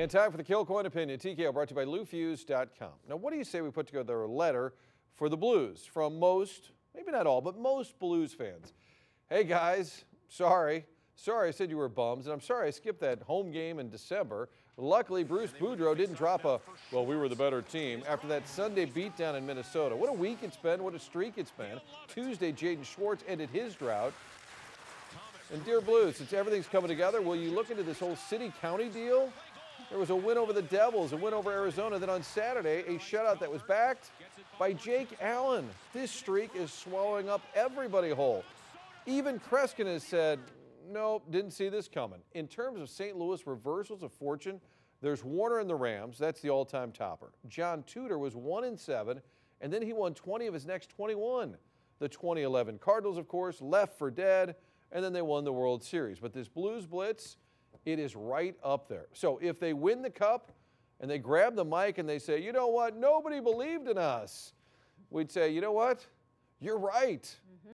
And time for the Kilcoyne Opinion. TKO brought to you by LouFusz.com. Now, what do you say we put together a letter for the Blues from most, maybe not all, but most Blues fans? Hey guys, sorry. Sorry I said you were bums, and I'm sorry I skipped that home game in December. Luckily, Bruce Boudreau didn't drop a, well, we were the better team after that Sunday beatdown in Minnesota. What a week it's been, what a streak it's been. Tuesday, Jaden Schwartz ended his drought. And dear Blues, since everything's coming together, will you look into this whole city-county deal? There was a win over the Devils, a win over Arizona. Then on Saturday, a shutout that was backed by Jake Allen. This streak is swallowing up everybody whole. Even Kreskin has said, nope, didn't see this coming. In terms of St. Louis reversals of fortune, there's Warner and the Rams. That's the all-time topper. John Tudor was 1 in 7, and then he won 20 of his next 21. The 2011 Cardinals, of course, left for dead, and then they won the World Series. But this Blues Blitz, it is right up there. So if they win the cup and they grab the mic and they say, you know what, nobody believed in us, we'd say, you know what, you're right. Mm-hmm.